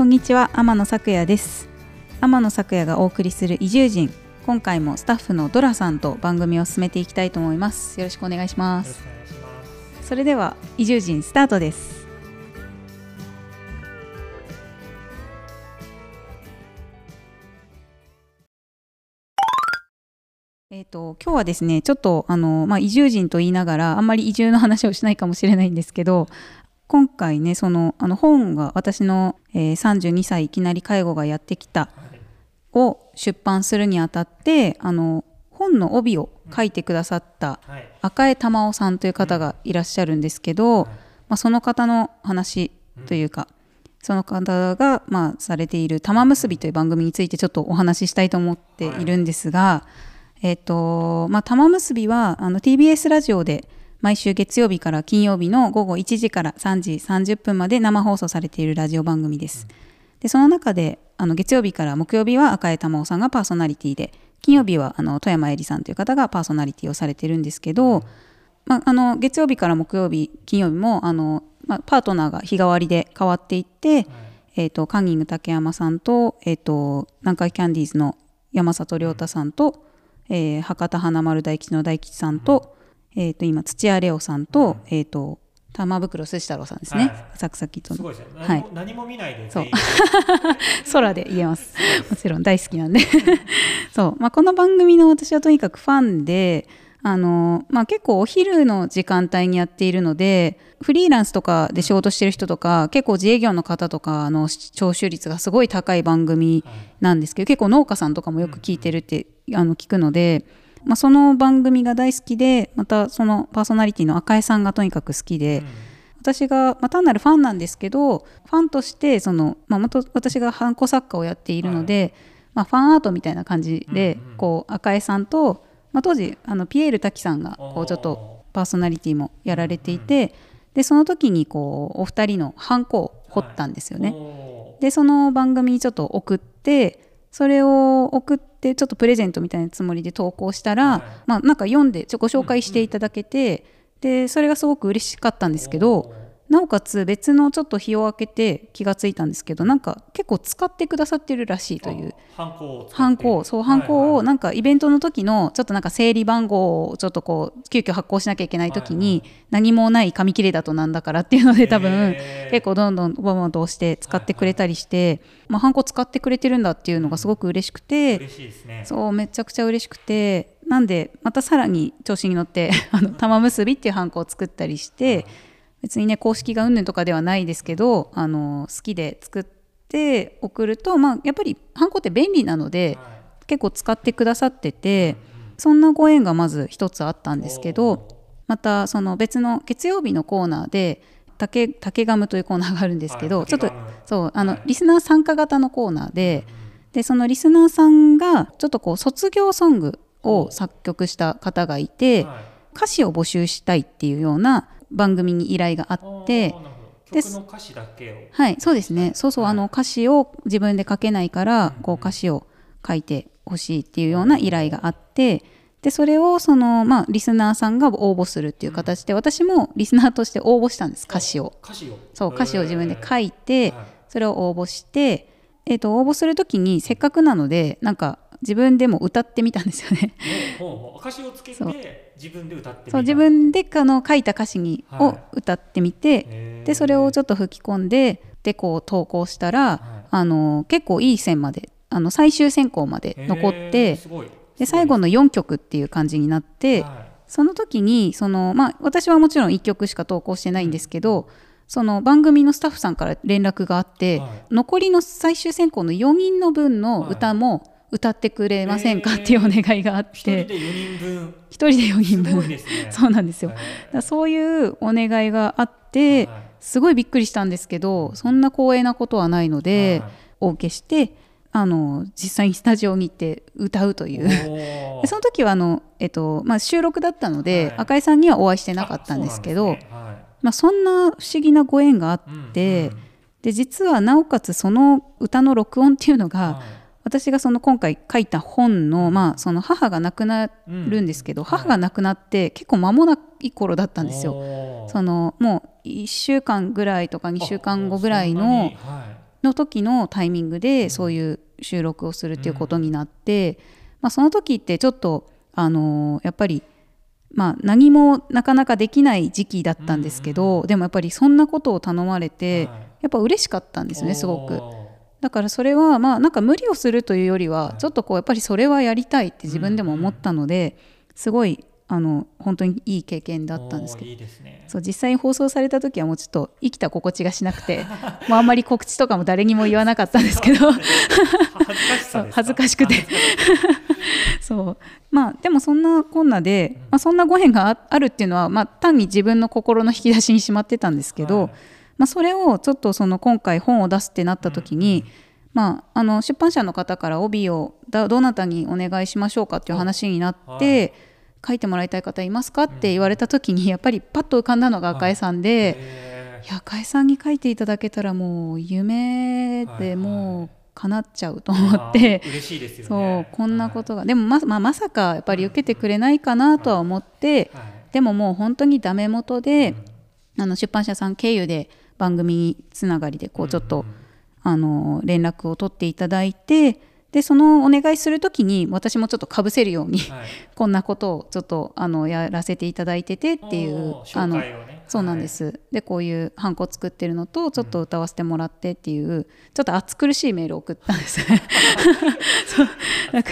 こんにちは天野咲也です。天野咲也がお送りする移住人。今回もスタッフのドラさんと番組を進めていきたいと思います。よろしくお願いします。それでは移住人スタートです。えーと、今日はですねちょっとあの、まあ、移住人と言いながらあんまり移住の話をしないかもしれないんですけど今回ねそのあの本が私の、えー、32歳いきなり介護がやってきたを出版するにあたってあの本の帯を書いてくださった赤江玉緒さんという方がいらっしゃるんですけど、まあ、その方の話というか、その方が、まあ、されている「玉結び」という番組についてちょっとお話ししたいと思っているんですが、えっ、とまあ、玉結びはあの TBS ラジオで「毎週月曜日から金曜日の午後1時から3時30分まで生放送されているラジオ番組です。でその中であの月曜日から木曜日は赤江玉緒さんがパーソナリティで金曜日はあの富山えりさんという方がパーソナリティをされてるんですけど、まあ、あの月曜日から木曜日金曜日もあの、まあ、パートナーが日替わりで変わっていって、えーと、カンニング竹山さんと,、えーと、南海キャンディーズの山里亮太さんと、えー、博多華丸大吉の大吉さんと、えー、と今土屋レオさんと,、えー、と玉袋筋太郎さんですね、はい、サクサキとすごいですね、はい、何も見ないでそう。空で言えます。もちろん大好きなんで。そう、まあ、この番組の私はとにかくファンであの、まあ、結構お昼の時間帯にやっているのでフリーランスとかで仕事してる人とか結構自営業の方とかの聴取率がすごい高い番組なんですけど、結構農家さんとかもよく聞いてるって、あの聞くので。まあ、その番組が大好きでまたそのパーソナリティの赤江さんがとにかく好きで、うん、私が、まあ、単なるファンなんですけどファンとしてその、まあ、私がハンコ作家をやっているので、はい、まあ、ファンアートみたいな感じで、うんうん、こう赤江さんと、まあ、当時あのピエール滝さんがこうちょっとパーソナリティもやられていて、でその時にこうお二人のハンコを彫ったんですよね。はい、でその番組にちょっと送ってそれを送ってちょっとプレゼントみたいなつもりで投稿したら、はい、まあなんか読んでちょご紹介していただけて、うんうん、でそれがすごく嬉しかったんですけどなおかつ別のちょっと日を空けて気がついたんですけどなんか結構使ってくださってるらしいという。ハンコハンコそうハンコをなんかイベントの時のちょっとなんか整理番号をちょっとこう急遽発行しなきゃいけない時に何もない紙切れだとなんだからっていうので多分結構どんどんボンボンと押して使ってくれたりしてまあハンコ使ってくれてるんだっていうのがすごく嬉しくてそうめちゃくちゃ嬉しくてなんでまたさらに調子に乗ってあの玉結びっていうハンコを作ったりして。別にね公式がうんぬんとかではないですけどあの好きで作って送ると、まあ、やっぱりハンコって便利なので、はい、結構使ってくださってて、うん、そんなご縁がまず一つあったんですけどまたその別の月曜日のコーナーで竹竹ガムというコーナーがあるんですけど、はい、ちょっとそうあの、はい、リスナー参加型のコーナーででそのリスナーさんがちょっとこう卒業ソングを作曲した方がいて、歌詞を募集したいっていうような番組に依頼があって曲の歌詞だけを。はいそうですね。そうそう、はい、あの歌詞を自分で書けないから、こう歌詞を書いてほしいっていうような依頼があってでそれをその、まあ、リスナーさんが応募するっていう形で、私もリスナーとして応募したんです歌詞を。歌詞を。そう歌詞を自分で書いて、それを応募して、えー、と応募する時にせっかくなのでなんか自分でも歌ってみたんですよね。歌詞をつけて自分で歌ってそう自分であの書いた歌詞に、はい、を歌ってみてでそれをちょっと吹き込んででこう投稿したら、はい、あの結構いい線まであの最終選考まで残ってで最後の4曲っていう感じになって、はい、その時にその、まあ、私はもちろん1曲しか投稿してないんですけど、うん、その番組のスタッフさんから連絡があって、残りの最終選考の4人の分の歌も、歌ってくれませんかっていうお願いがあって、1人で4人分。1人で4人分、ね、そうなんですよ、だそういうお願いがあって、すごいびっくりしたんですけどそんな光栄なことはないので、お受けしてあの実際にスタジオに行って歌うという。その時はあの、えっとまあ、収録だったので、はい、赤井さんにはお会いしてなかったんですけど、ね。はい、まあ、そんな不思議なご縁があって、うんうん、で実はなおかつその歌の録音っていうのが、はい私がその今回書いた本の,、まあその母が亡くなるんですけど、うん、母が亡くなって結構間もない頃だったんですよ。そのもう1週間ぐらいとか2週間後ぐらいのの時のタイミングでそういう収録をするっていうことになって、まあ、その時ってちょっとあのやっぱりまあ何もなかなかできない時期だったんですけど、でもやっぱりそんなことを頼まれて、はい。やっぱ嬉しかったんですねすごく。おだからそれはまあなんか無理をするというよりははい。ちょっとこうやっぱりそれはやりたいって自分でも思ったのですごいあの本当にいい経験だったんですけど。そう実際に放送された時はもうちょっと生きた心地がしなくて もうあんまり告知とかも誰にも言わなかったんですけど。恥ずかしくて。そう。まあでもそんなこんなで、まあ、そんなご縁がああるっていうのは、まあ、単に自分の心の引き出しにしまってたんですけど、はいまあ、それをちょっとその今回本を出すってなった時に、まあ、あの出版社の方から帯をだどなたにお願いしましょうかっていう話になって、書いてもらいたい方いますかって言われた時にやっぱりパッと浮かんだのが赤江さんで、へいや赤江さんに書いていただけたらもう夢でもう叶っちゃうとー思って。あ。ー嬉しいですよそうねこんなことが、でもままあまさかやっぱり受けてくれないかなとは思って、はいはいでももう本当にダメ元で、あの出版社さん経由で番組つながりでこうちょっと、あの連絡を取っていただいてでそのお願いする時に私もちょっとかぶせるようにはい。こんなことをちょっとあのやらせていただいててっていうおーあのそうなんです、でこういうハンコ作ってるのとちょっと歌わせてもらってっていう、ちょっと暑苦しいメールを送ったんです。そう。なんか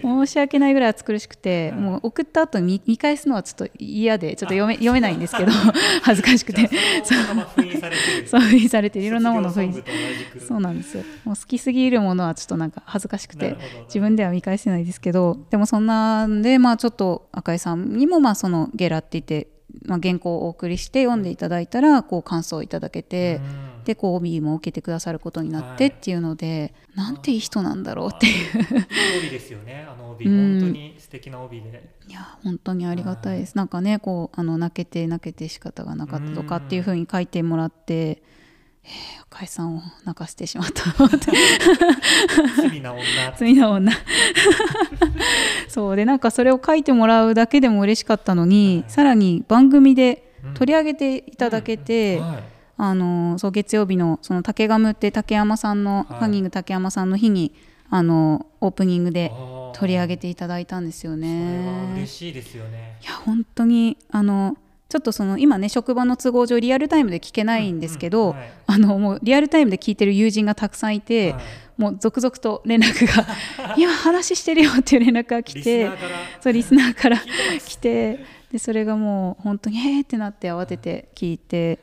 申し訳ないぐらい暑苦しくて、はいもう送った後見見返すのはちょっと嫌でちょっと読め読めないんですけど 恥ずかしくて。そう。封印されて いろんなものを封印。そうなんですよ。もう好きすぎるものはちょっとなんか恥ずかしくて自分では見返せないですけどでもそんなんでまあちょっと赤井さんにもまあそのゲラって言って、まあ、原稿をお送りして読んでいただいたらこう感想をいただけて、うん。でこう帯も受けてくださることになってはい。っていうので、なんていい人なんだろうっていう。いい帯ですよねあの帯うん。本当に素敵な帯で。いや本当にありがたいです、なんかねこうあの泣けて泣けて仕方がなかったとかっていうふうに書いてもらって、えー、赤井さんを泣かせてしまった罪な女。罪な女。そうでなんかそれを書いてもらうだけでも嬉しかったのに、はい。さらに番組でうん。取り上げていただけて、はい。あのそう月曜日のその竹ガムって竹山さんの、はい。ハンギング竹山さんの日にあのオープニングで取り上げていただいたんですよね。嬉しいですよね。いや本当にあのちょっとその今ね職場の都合上リアルタイムで聞けないんですけど、うんはい。あのもうリアルタイムで聞いてる友人がたくさんいて、はい。もう続々と連絡が「今話してるよ」っていう連絡が来てそうリスナーから来てでそれがもう本当に「えー!」ってなって慌てて聞いて。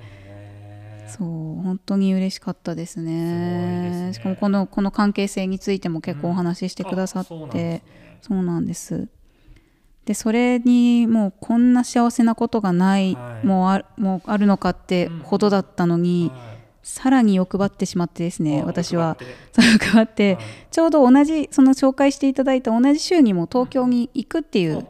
そう本当に嬉しかったですね。ね。しかもこのこの関係性についても結構お話ししてくださって、うなんそうなんですでそれにもうこんな幸せなことがない、はい。もうあもうあるのかってほどだったのに、はい。さらに欲張ってしまってですねあ私は。欲張って。はい。ちょうど同じその紹介していただいた同じ週にも東京に行くっていう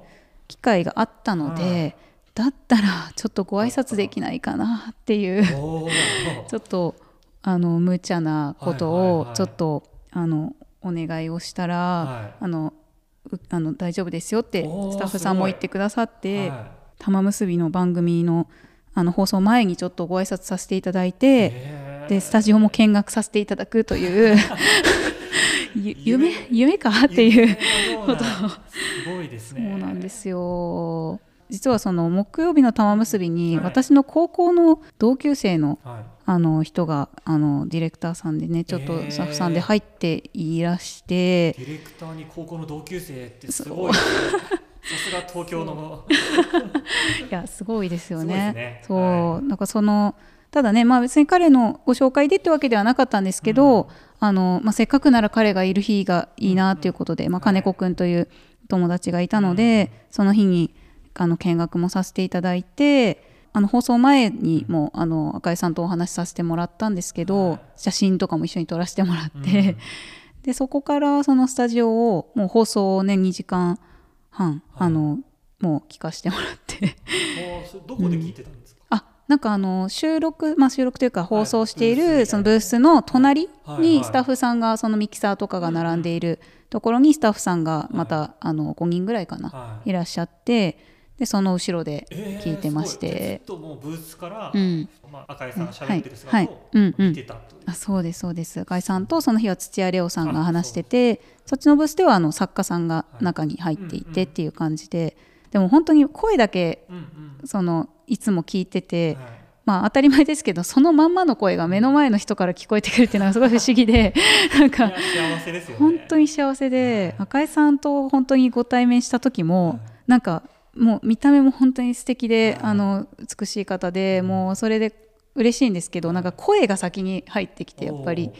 機会があったので、だったらちょっとご挨拶できないかなっていうちょっとあの無茶なことをちょっと、あのお願いをしたら、はい。あのうあの大丈夫ですよってスタッフさんも言ってくださってはい。玉結びの番組のあの放送前にちょっとご挨拶させていただいて、でスタジオも見学させていただくという ゆ夢夢か？っていう夢のようなすごいですね。そうなんですよ実はその木曜日の玉結びにはい。私の高校の同級生のはい。あの人があのディレクターさんでねちょっとスタッフさんで入っていらして、ディレクターに高校の同級生ってすごいですねさすが東京の。いやすごいですよね。ね。そう、はなんかそのただねまあ別に彼のご紹介でってわけではなかったんですけど、あのまあせっかくなら彼がいる日がいいなということで、まあ金子くんという友達がいたので、その日にあの見学もさせていただいて。あの放送前にもあの赤井さんとお話しさせてもらったんですけど、はい。写真とかも一緒に撮らせてもらって、うん。でそこからそのスタジオをもう放送をね2時間半、はい。あのもう聞かせてもらって。どこで聞いてたんですか、あなんかあの収録まあ収録というか放送しているそのブースの隣にスタッフさんがそのミキサーとかが並んでいるところにスタッフさんがまたあの5人ぐらいかなはい。いらっしゃってでその後ろでえー聞いてましすごい。じゃあずてっ、ともうブースから、うん。まあ、赤井さんが喋ってるはい姿をうんうん。見てたという、あそうですそうです。赤井さんとその日は土屋レオさんが話しててそっちのブースではあの作家さんが中に入っていてっていう感じで、でも本当に声だけうんうん。そのいつも聞いてて、はい。まあ当たり前ですけどそのまんまの声が目の前の人から聞こえてくるっていうのがすごい不思議で なんか幸せでね。本当に幸せで赤井さんと本当にご対面した時もなんかもう見た目も本当に素敵ではい。あの美しい方でもうそれで嬉しいんですけどなんか声が先に入ってきてやっぱり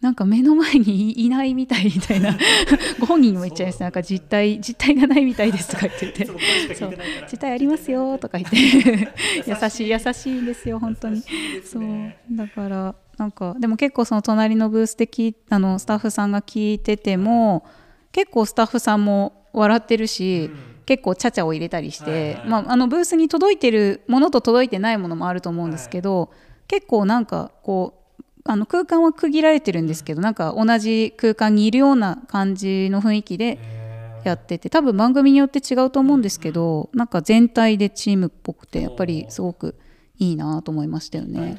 なんか目の前にいないみたいみたいな ご本人にも言っちゃいます。なんか実体実体がないみたいですとか言って。いてつも声しか聞いてないから。実体ありますよとか言って。優しい。優しいんですよ本当に。優しいですそう。ねだからなんかでも結構その隣のブースであのスタッフさんが聞いてても結構スタッフさんも笑ってるし、うん結構ちゃちゃを入れたりして、ブースに届いてるものと届いてないものもあると思うんですけど、結構なんかこうあの空間は区切られてるんですけどなんか同じ空間にいるような感じの雰囲気でやってて多分番組によって違うと思うんですけど、なんか全体でチームっぽくてやっぱりすごくいいなと思いましたよね。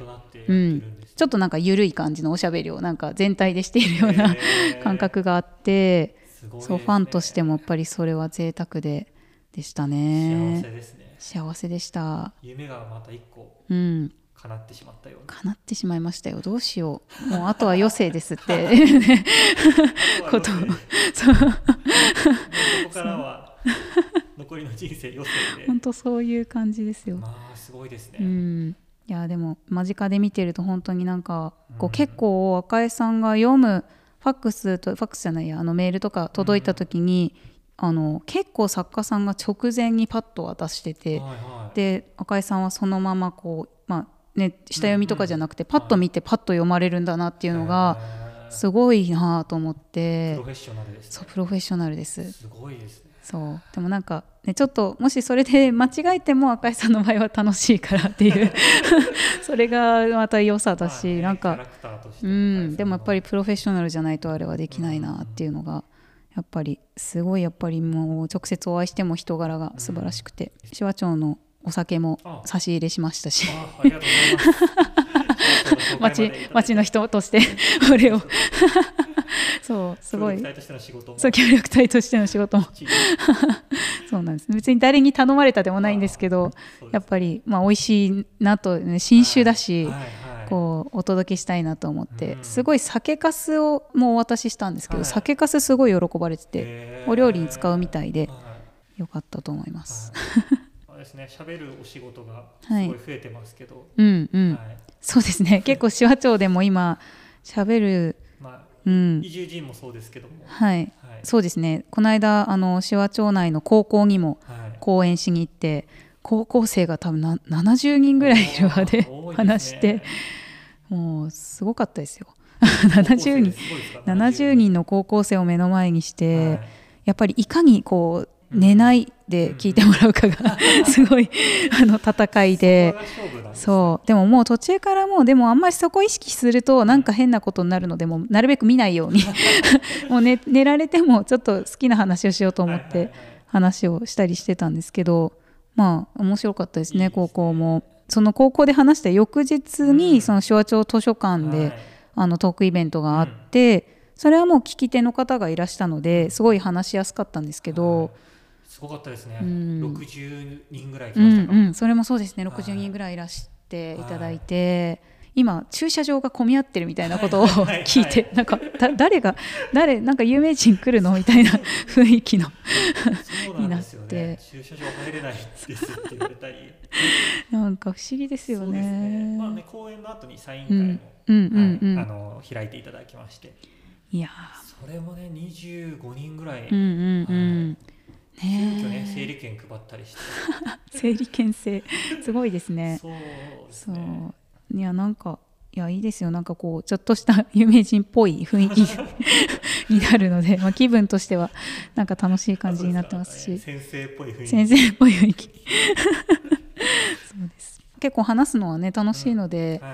ちょっとなんか緩い感じのおしゃべりをなんか全体でしているような感覚があって、そうファンとしてもやっぱりそれは贅沢ででした幸ねせですね。幸せでした。夢がまた一個うん。叶ってしまったような。叶ってしまいましたよ。どうしよう。もうあとは余生ですって。こと。そう。ここからは残りの人生余生で。本当そういう感じですよ。まあすごいですね、うん。いやでも間近で見てると本当になんかこううん。結構赤江さんが読むファックスとファックスじゃないやあのメールとか届いた時に、あの結構作家さんが直前にパッと渡してて、はいはい。で赤井さんはそのままこうまあね下読みとかじゃなくてパッと見てパッと読まれるんだなっていうのがすごいなと思っプてロフェッショナルですね。そうプロフェッショナルです。すごいですね。そう。でもなんか、ね、ちょっともしそれで間違えても赤井さんの場合は楽しいからっていう。それがまた良さだし、まあねなんかうん。でもやっぱりりプロフェッショナルじゃないとあれはできないなっていうのがやっぱりすごいやっぱりもう直接お会いしても人柄が素晴らしくて紫波町のお酒もあ。差し入れしましたし。町町の人として これを。そうすごい。協力隊としての仕事も。そう協力隊としての仕事も。そうなんです。別に誰に頼まれたでもないんですけどやっぱりまあ美味しいなと、ね、新酒だし、はいはいはいこうお届けしたいなと思って、うん。すごい酒粕をもうお渡ししたんですけど、はい。酒粕すごい喜ばれててお料理に使うみたいではい。よかったと思います。ですね喋るお仕事がすはい。ごい増えてますけど、うんうん、はい。そうですね。結構紫波町でも今喋る、まあうん。移住人もそうですけども、はい、はい。そうですね。この間あの紫波町内の高校にもはい。講演しに行って高校生が多分な70人ぐらいいる場で話して。もうすごかったですよ。70人すごいですか？70人。の高校生を目の前にして、はい。やっぱりいかにこう寝ないで聞いてもらうかが すごいあの戦いで。そう。でももう途中からもうでもあんまりそこ意識するとなんか変なことになるのでもうなるべく見ないように。もう寝寝られてもちょっと好きな話をしようと思って話をしたりしてたんですけどまあ面白かったですね高校も。その高校で話した翌日に、うん。その手話町図書館で、はい。あのトークイベントがあって、それはもう聞き手の方がいらしたのですごい話しやすかったんですけど、はい。すごかったですね、うん。60人ぐらい来うましたか、んうん、それもそうですね。はい60人ぐらいいらしていただいて、今駐車場が混み合ってるみたいなことをはい。はいはい。聞いてなんかだ誰が誰なんか有名人来るの？みたいな雰囲気のになね駐車場入れないですって言われたり。なんか不思議ですよね。ね。まあね公演の後にサイン会も、うんうんうんうん。はい、あの開いていただきまして。いやそれもね25人ぐらい、ーうんうんうん、急遽ねね整理券配ったりして、え 整理券制。すごいですね。そうですそう。ねいやなんかいやいいですよ。なんかこうちょっとした有名人っぽい雰囲気 になるので、まあ、気分としてはなんか楽しい感じになってますし。先生っぽい雰囲気。先生っぽい雰囲気。そうです。結構話すのはね楽しいので、はい。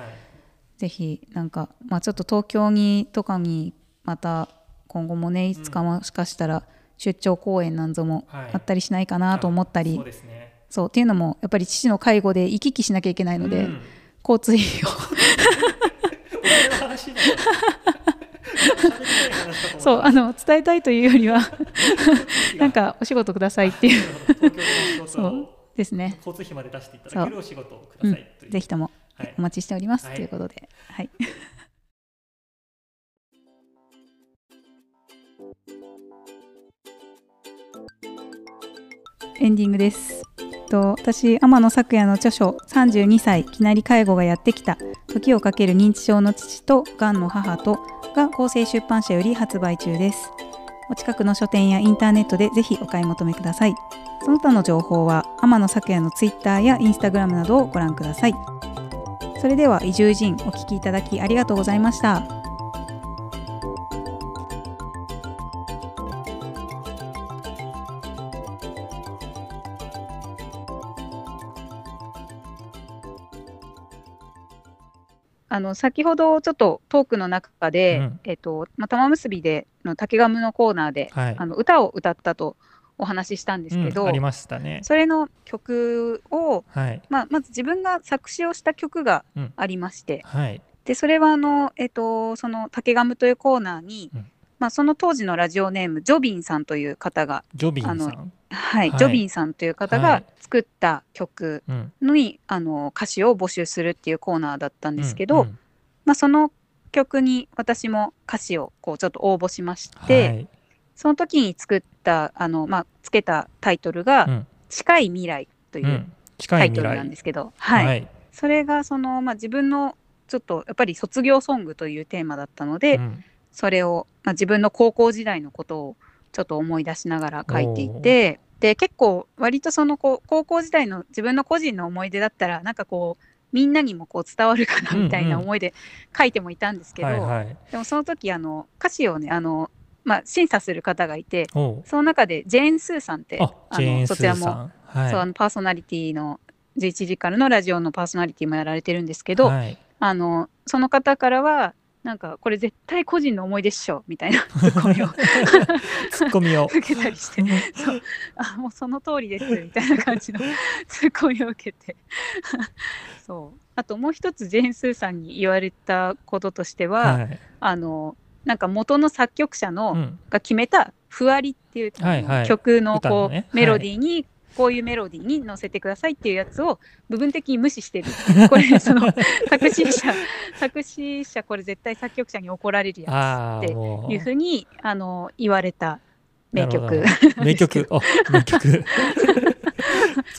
ぜひなんか、まあ、ちょっと東京にとかにまた今後もねいつかもしかしたら出張公演なんぞもはい。あったりしないかなと思ったり、そうですね。そうっていうのもやっぱり父の介護で行き来しなきゃいけないので、うん交通費を。そうあの伝えたいというよりはたなんかお仕事くださいっていう。そをうですね、交通費まで出していただけるお仕事をくうんださいという、ぜひともはい。お待ちしております、はい。ということで、はい、エンディングです。と私天野咲也の著書「32歳いきなり介護がやってきた時をかける認知症の父とがんの母と」が厚生出版社より発売中です。お近くの書店やインターネットでぜひお買い求めください。その他の情報は天野咲也のツイッターやインスタグラムなどをご覧ください。それでは移住人お聞きいただきありがとうございました。あの先ほどちょっとトークの中で、うん。えっとまあ、玉結びでの竹ガムのコーナーで、はい。あの歌を歌ったとお話ししたんですけど、うんありましたね。それの曲を、はい。まあ、まず自分が作詞をした曲がうん。ありまして、はい。でそれはあの、えっと、その「竹ガム」というコーナーに、うんまあ、その当時のラジオネームジョビンさんという方が、ジョビンさん？はいはい。ジョビンさんという方がはい。作った曲うん。に、あの歌詞を募集するっていうコーナーだったんですけど、うんうん。まあ、その曲に私も歌詞をこうちょっと応募しまして、はい。その時に作ったあの、まあ、つけたタイトルがうん「近い未来」というタイトルなんですけど、はい。はい。それがその、まあ、自分のちょっとやっぱり卒業ソングというテーマだったので、うんそれを、まあ、自分の高校時代のことをちょっと思い出しながら書いていてで結構割とそのこう高校時代の自分の個人の思い出だったらなんかこうみんなにもこう伝わるかなみたいな思いで書いてもいたんですけど、はいはい。でもその時あの歌詞をねあの、まあ、審査する方がいてその中でジェーン・スーさんってあのそちらも、はい。そうあのパーソナリティの11時からのラジオのパーソナリティもやられてるんですけど、はい。あのその方からはなんかこれ絶対個人の思い出っしょみたいな。ツッコミを。ツッコミを。受けたりして。そう。あもうその通りですみたいな感じの。ツッコミを受けて。そう。あともう一つジェーン・スーさんに言われたこととしては、はい。あのなんか元の作曲者の、うん。が決めた「ふわり」っていう、曲のこう、メロディーに、こういうメロディーに乗せてくださいっていうやつを部分的に無視してる。これその作詞者作詞者これ絶対作曲者に怒られるやっていうふうにあの言われた名曲。名曲。あ名曲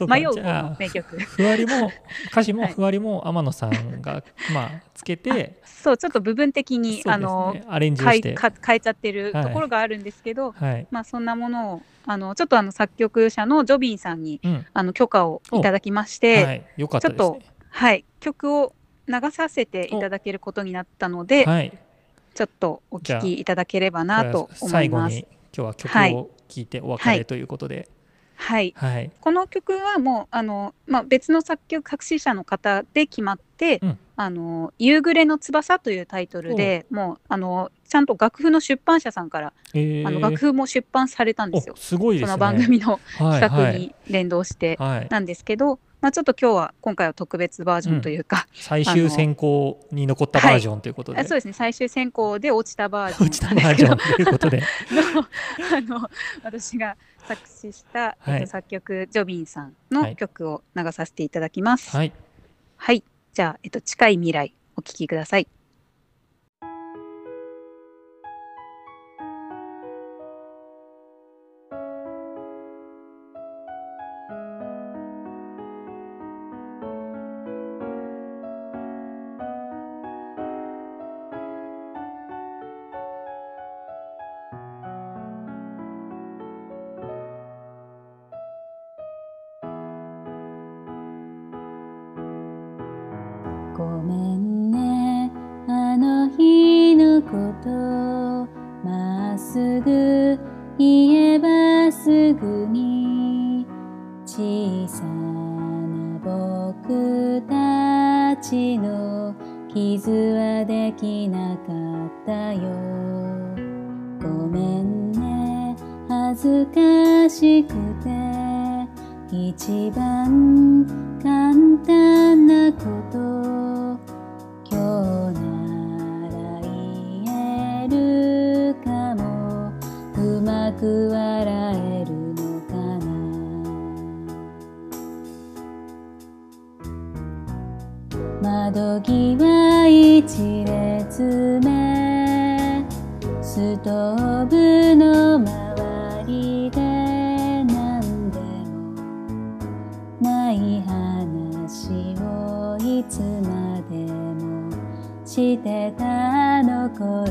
迷う名曲。ふわりも 歌詞もはい。ふわりも天野さんがまあつけてそうちょっと部分的に、あのアレンジを変え変えちゃってるはい。ところがあるんですけど、はい。まあそんなものをあのちょっとあの作曲者のジョビンさんにうん。あの許可をいただきまして、はい。よかったですね。はい、曲を流させていただけることになったので、はい。ちょっとお聴きいただければなと思います。最後に今日は曲はい。を聴いてお別れということではい、はい。この曲はもうあの、まあ、別の作曲作詞者の方で決まって「うん。あの夕暮れの翼」というタイトルでもうあのちゃんと楽譜の出版社さんから、えー。あの楽譜も出版されたんですよ。お。すごいですね。その番組のはい企画に連動してはいはい。なんですけど、まあ、ちょっと今日は今回は特別バージョンというか、最終選考に残ったバージョンということで。あそうですね。最終選考で落ちたバージョン落ちたバージョンということで。のあの私が作詞した、はい。えっと、作曲ジョビンさんはいの曲を流させていただきます。はい、はい。じゃあ、えっと、近い未来お聴きください。ごめんね。あの日のことまっすぐ言えばすぐに小さな僕たちの傷はできなかったよ。ごめんね。恥ずかしくて一番簡単なこと窓際一列目。ストーブの周りで何でも。ない話をいつまでもしてたあの。頃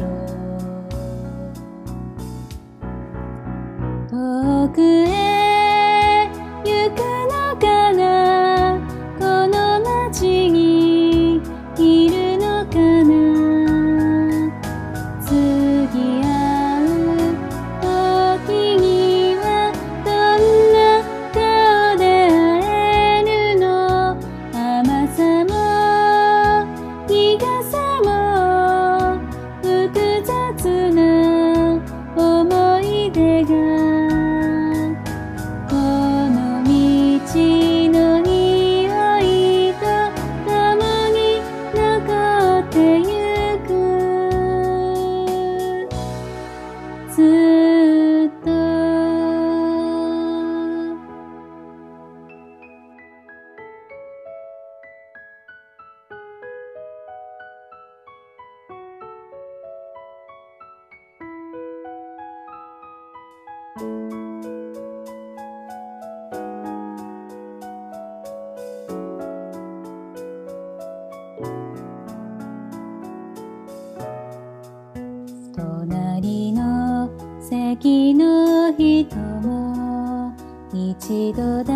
记得。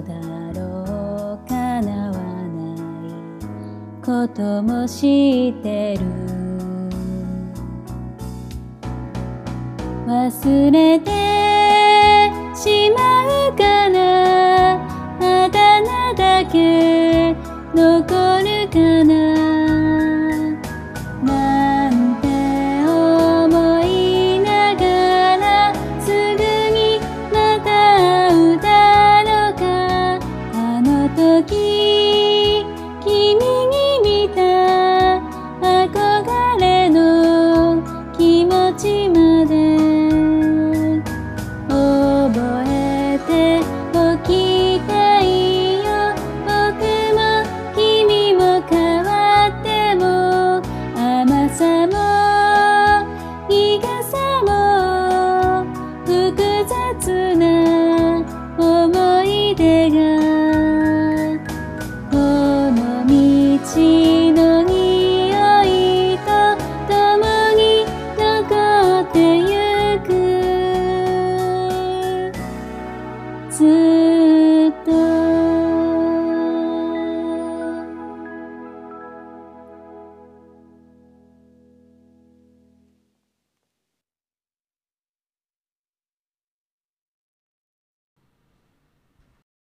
だろうかなわないことも知ってる。忘れてしまうかな。あだ名だけ